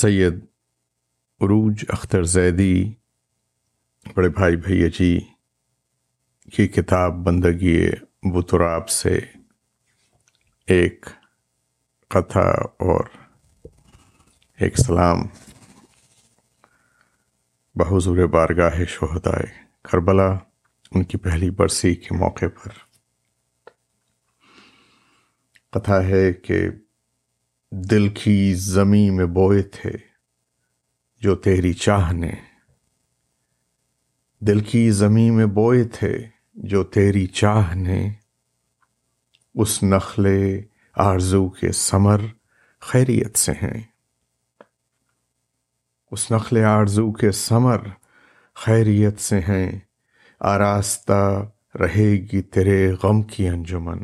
سید عروج اختر زیدی، بڑے بھائی بھیا جی کی کتاب بندگی بتراب سے ایک کتھا اور ایک سلام۔ بحضور بارگاہ شہدائے کربلا، ان کی پہلی برسی کے موقع پر۔ کتھا ہے کہ دل کی زمین میں بوئے تھے جو تیری چاہ نے۔ دل کی زمین میں بوئے تھے جو تیری چاہ نے۔ اس نخل آرزو کے سمر خیریت سے ہیں۔ اس نخل آرزو کے سمر خیریت سے ہیں۔ آراستہ رہے گی تیرے غم کی انجمن۔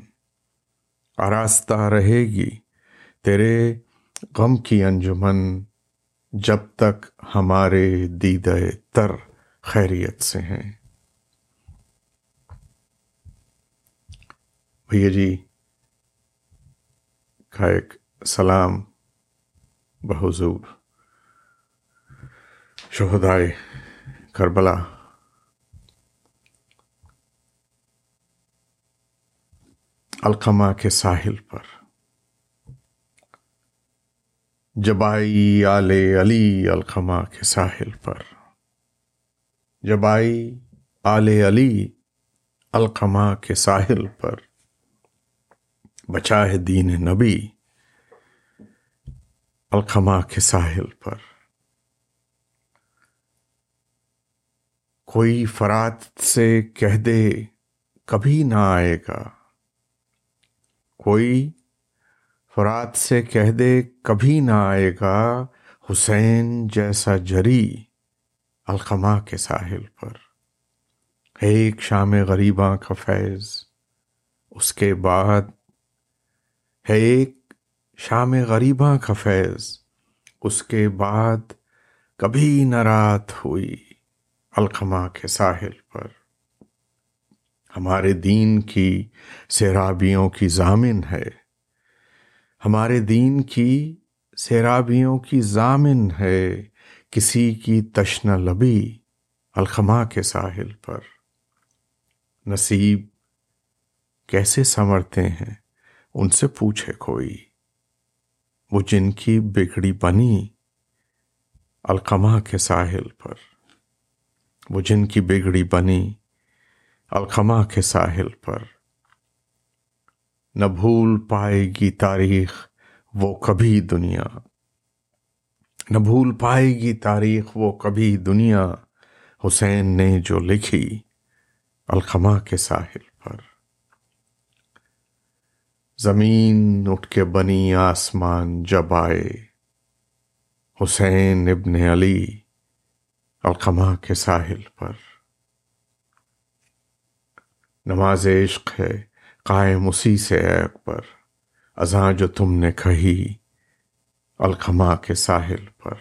آراستہ رہے گی تیرے غم کی انجمن جب تک ہمارے دید تر خیریت سے ہیں۔ بھیا جی کا ایک سلام بحضور۔ شہدائے کربلا۔ القمہ کے ساحل پر۔ جبائی آل علی القما کے ساحل پر۔ جبائی آل علی القما کے ساحل پر۔ بچا ہے دین نبی القما کے ساحل پر۔ کوئی فرات سے کہہ دے کبھی نہ آئے گا۔ کوئی فرات سے کہہ دے، کبھی نہ آئے گا حسین جیسا جری القما کے ساحل پر۔ ایک شام غریباں کا فیض، اس کے بعد ہے ایک شام غریباں کا فیض، اس کے بعد کبھی نہ رات ہوئی القما کے ساحل پر۔ ہمارے دین کی، سیرابیوں کی ضامن ہے۔ ہمارے دین کی سیرابیوں کی ضامن ہے کسی کی تشن لبی الخما کے ساحل پر۔ نصیب، کیسے سمرتے ہیں؟ ان سے پوچھے کوئی۔ وہ جن کی بگڑی بنی القما کے ساحل پر۔ وہ جن کی بگڑی بنی القما کے ساحل پر۔ نہ بھول پائے گی تاریخ وہ کبھی دنیا۔ نہ بھول پائے گی تاریخ وہ کبھی دنیا۔ حسین نے جو لکھی الخما کے ساحل پر۔ زمین اٹھ کے بنی آسمان جب آئے۔ حسین ابن علی الخما کے ساحل پر۔ نماز عشق ہے۔ قائم اسی سے اے اکبر ازاں جو تم نے کہی الخما کے ساحل پر۔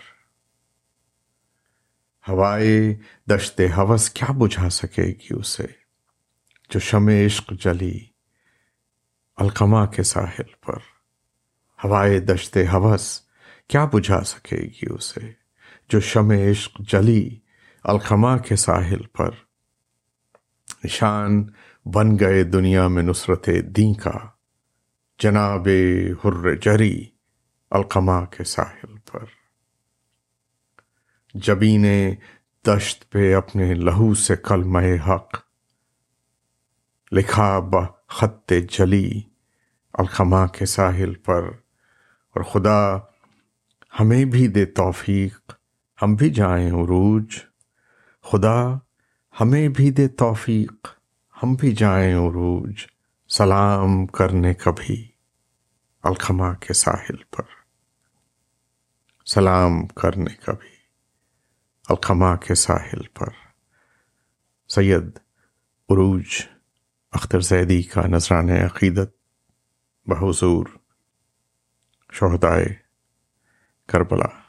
ہوائے دشت حوث کیا بجھا سکے گی اسے جو شم عشق جلی القما کے ساحل پر۔ ہوائے دشت حوث کیا بجھا سکے گی اسے جو شم عشق جلی الخما کے ساحل پر۔ نشان بن گئے دنیا میں نصرت دین کا۔ جناب حر جری القما کے ساحل پر۔ جبی نے دشت پہ اپنے لہو سے کلمہ حق۔ لکھا بخط جلی القما کے ساحل پر۔ اور خدا ہمیں بھی دے توفیق، ہم بھی جائیں عروج۔ خدا ہمیں بھی دے توفیق۔ ہم بھی جائیں عروج، سلام کرنے کبھی الخما کے ساحل پر۔ سلام کرنے کبھی الخما کے ساحل پر۔ سید، عروج، اختر زیدی کا نذران عقیدت، بحضور، شہدائے کربلا۔